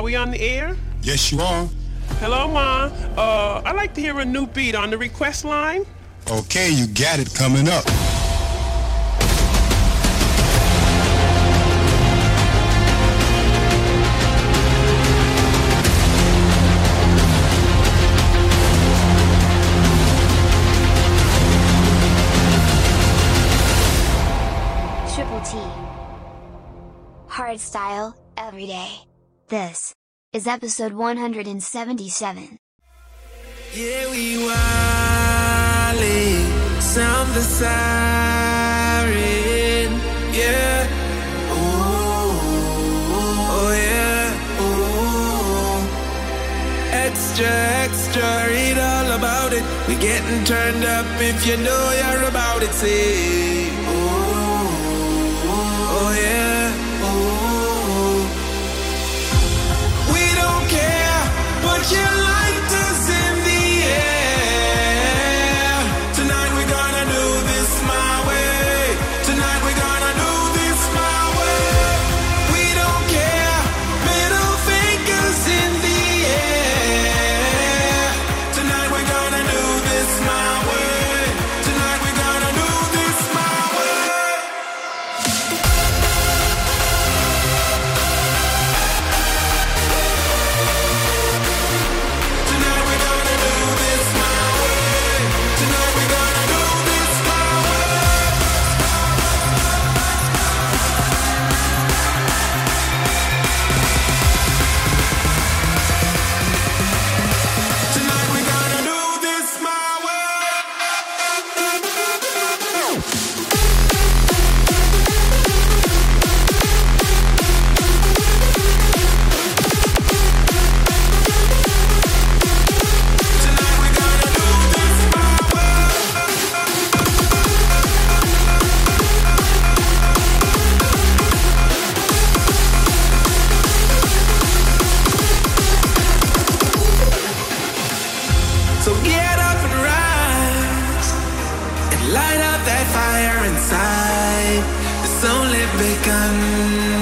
are we on the air? Yes, you are. Hello, Ma. Uh, I'd like to hear a new beat on the request line. Okay, you got it coming up. Triple T. Hardstyle, every day. This is episode 177. Yeah, we wildin', sound the siren, yeah. Ooh, oh yeah, ooh. Extra, extra, read all about it. We getting turned up if you know you're about it. Say, ooh, oh yeah, fire inside. It's only begun,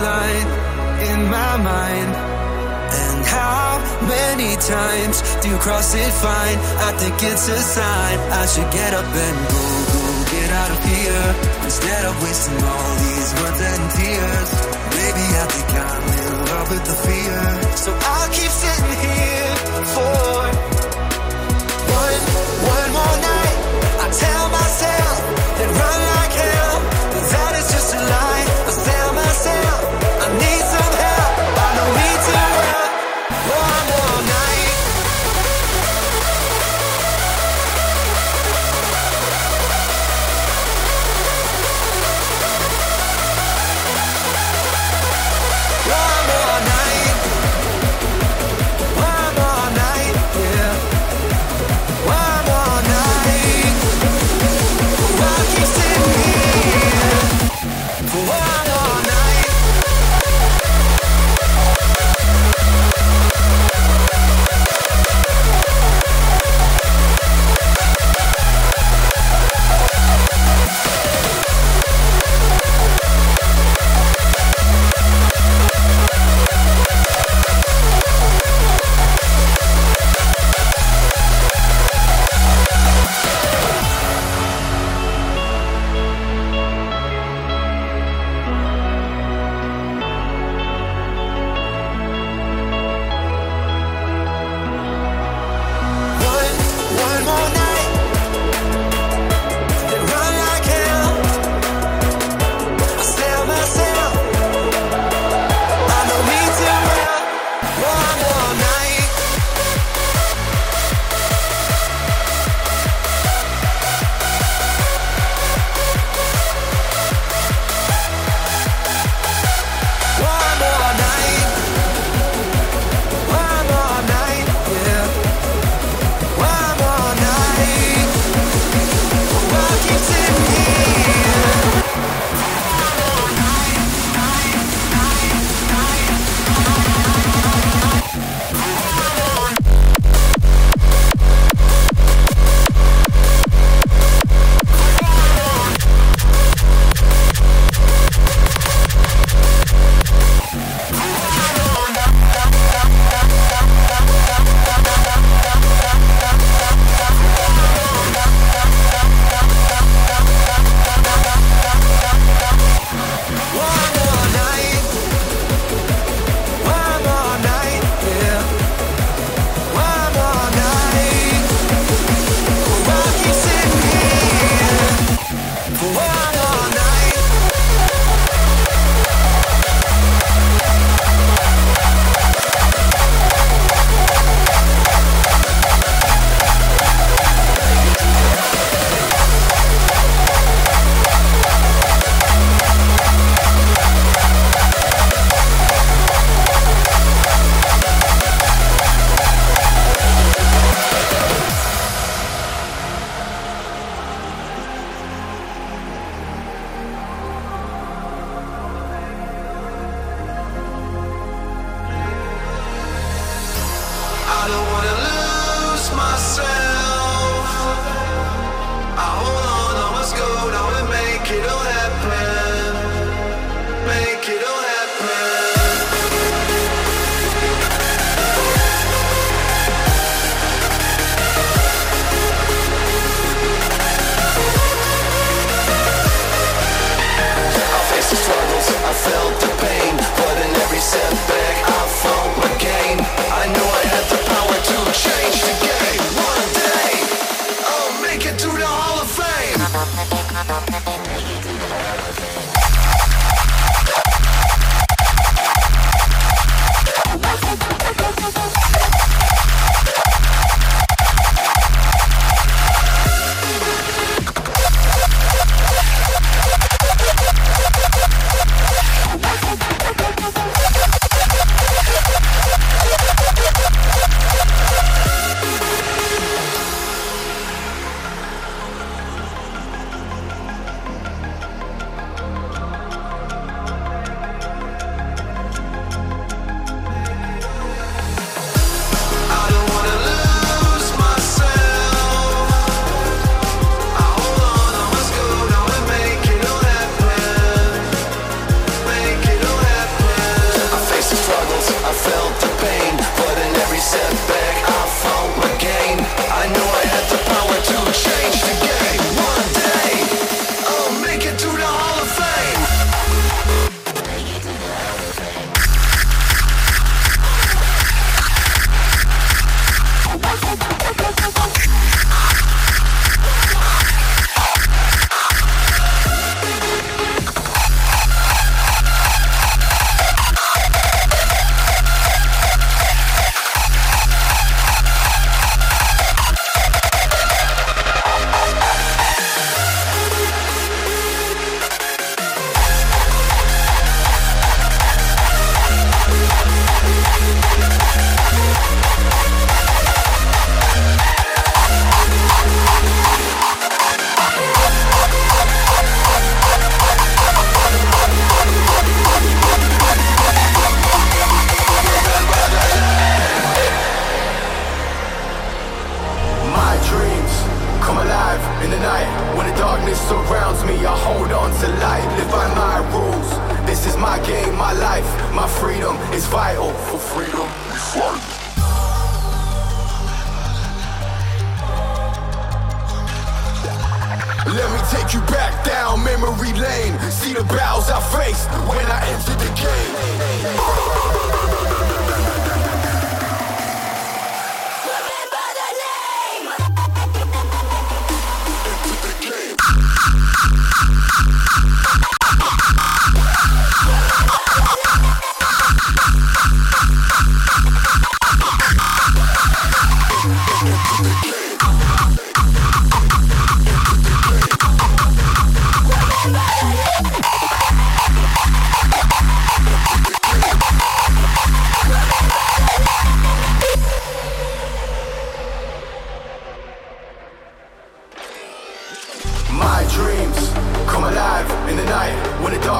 line in my mind? And how many times do you cross it fine? I think it's a sign I should get up and go, go, get out of here. Instead of wasting all these words and tears. Maybe I think I'm in love with the fear. So I'll keep sitting here for one,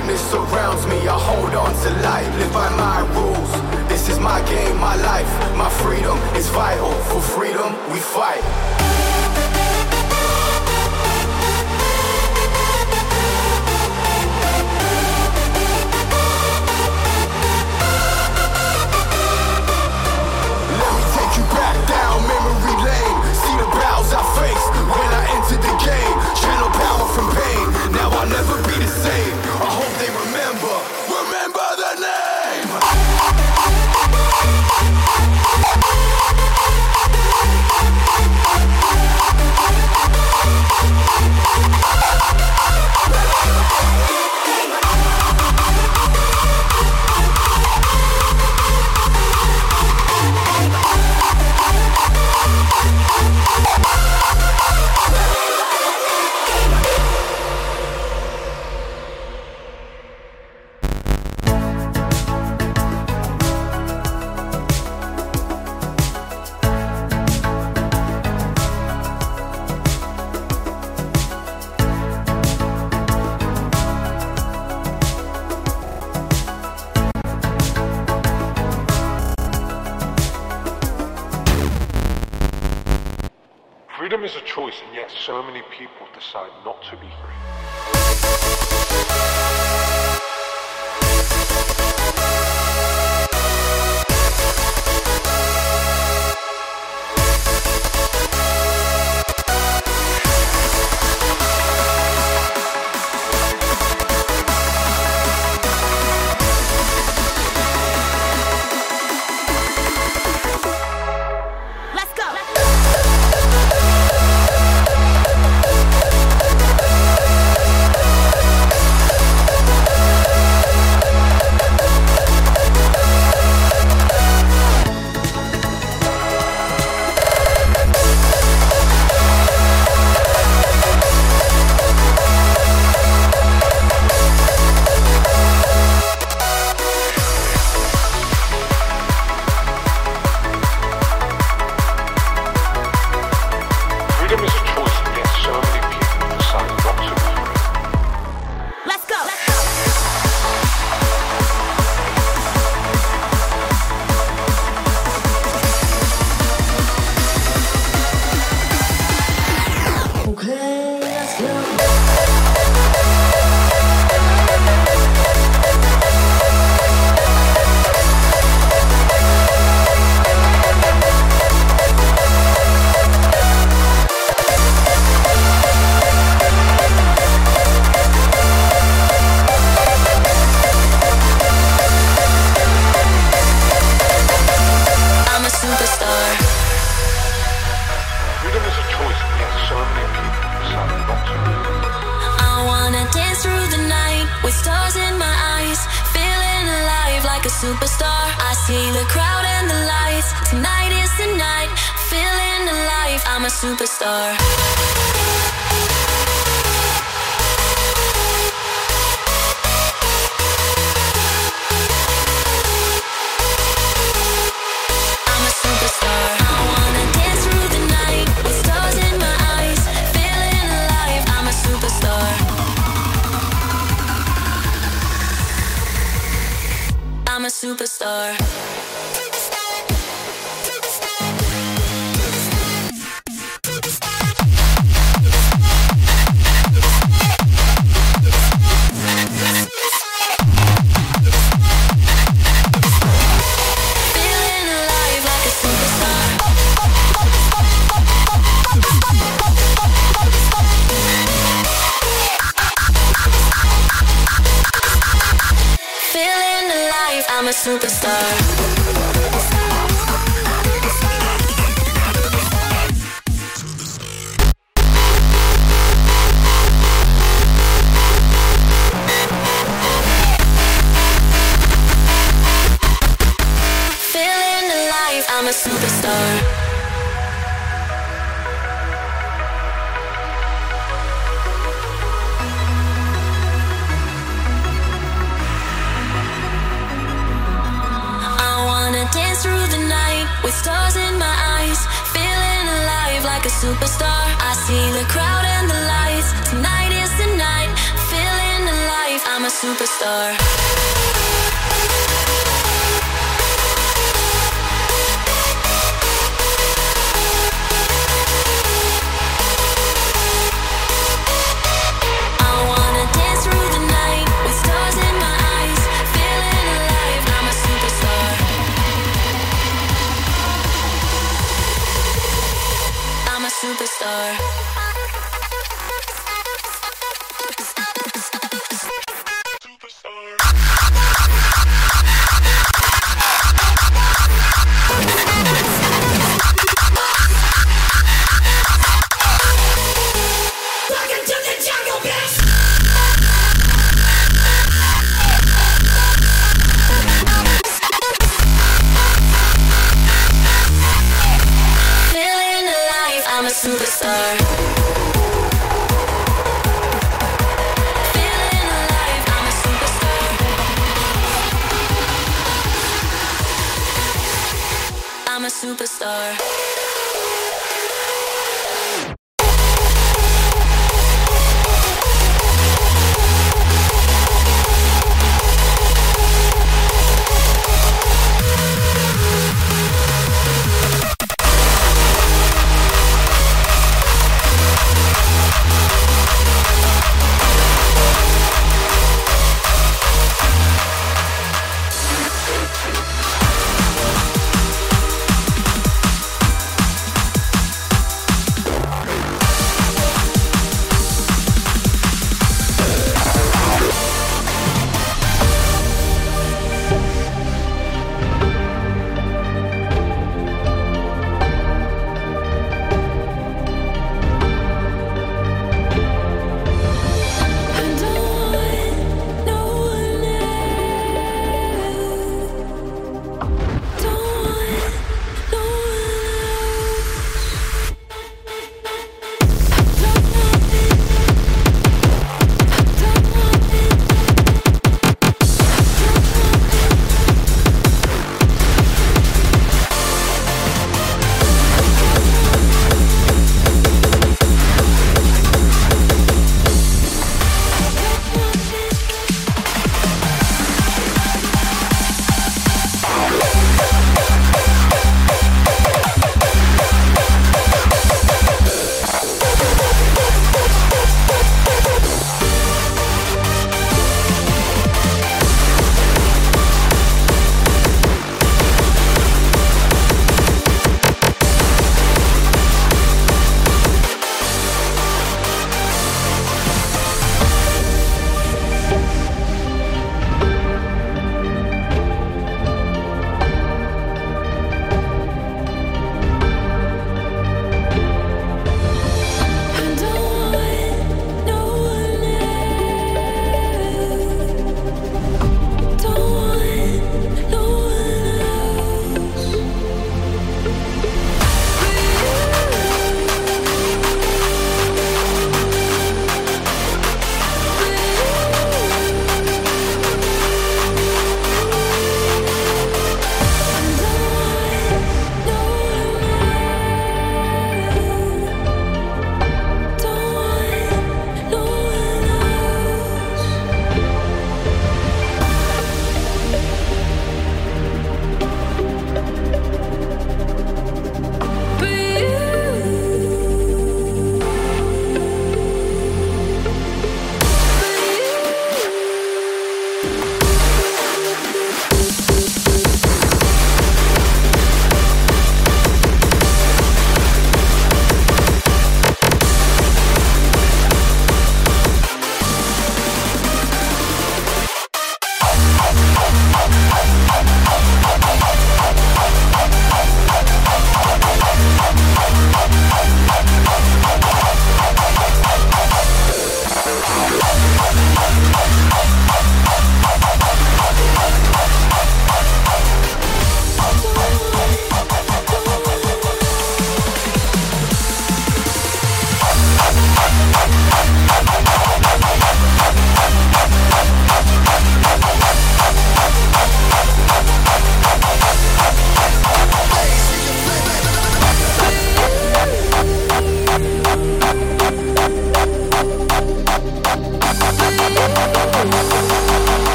darkness surrounds me, I hold on to light. Live by my rules. This is my game, my life. My freedom is vital. For freedom, we fight. Let me take you back down memory lane. See the battles I faced when I entered the game. Channel power from pain. Now I'll never be the same. Remember, remember the name. choice, and yet so many people decide not to be free. superstar. superstar. I see the crowd and the lights. Tonight is the night. Feeling alive. I'm a superstar. star. superstar.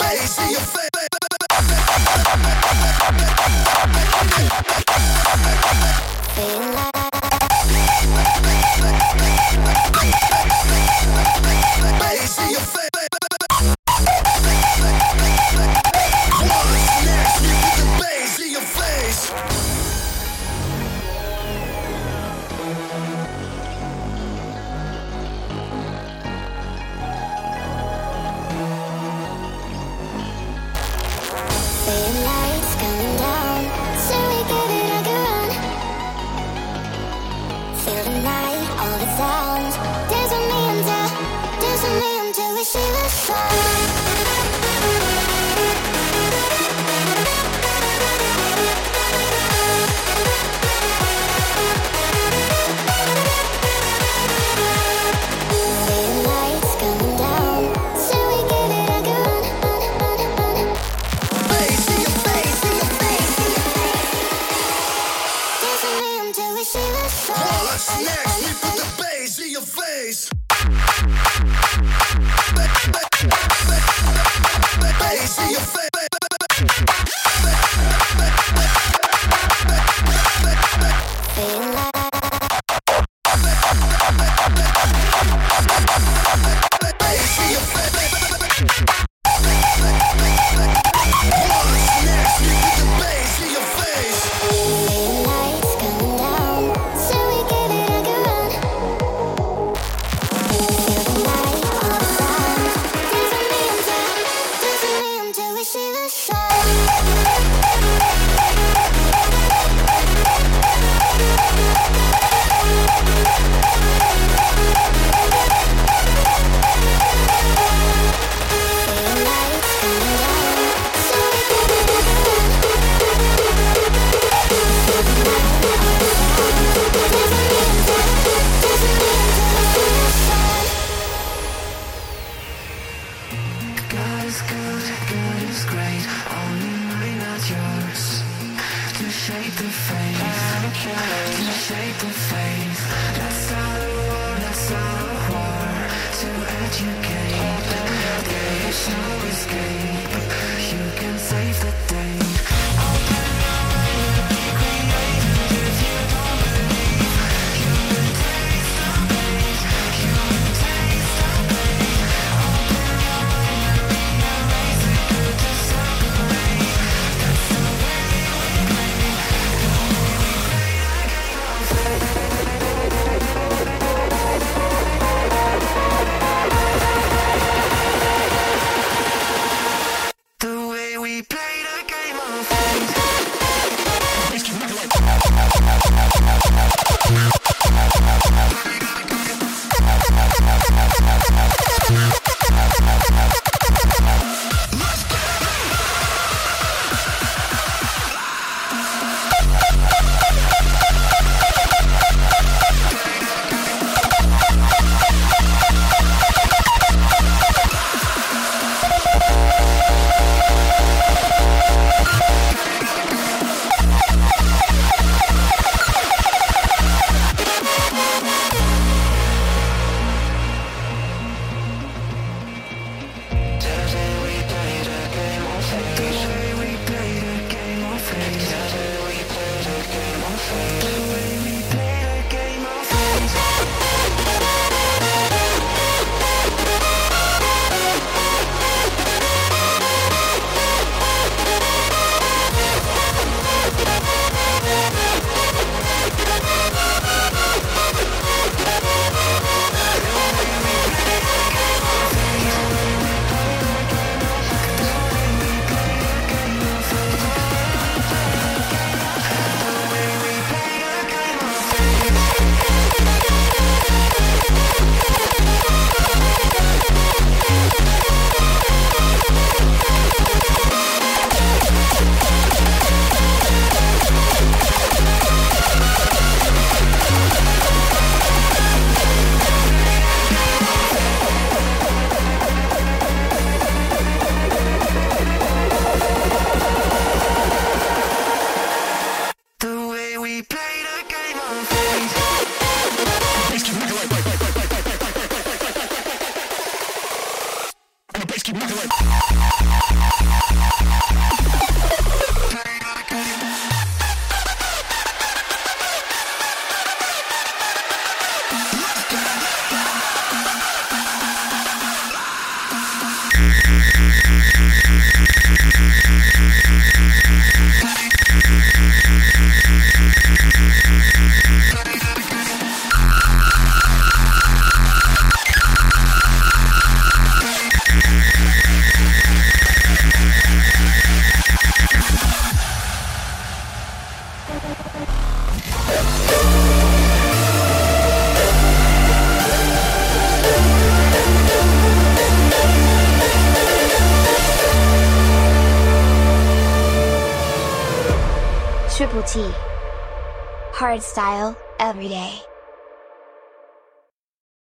I see your face. next. We put the bass in your face. To shake the face. That's not a war, that's not a war. To educate There is no escape. You can save the day.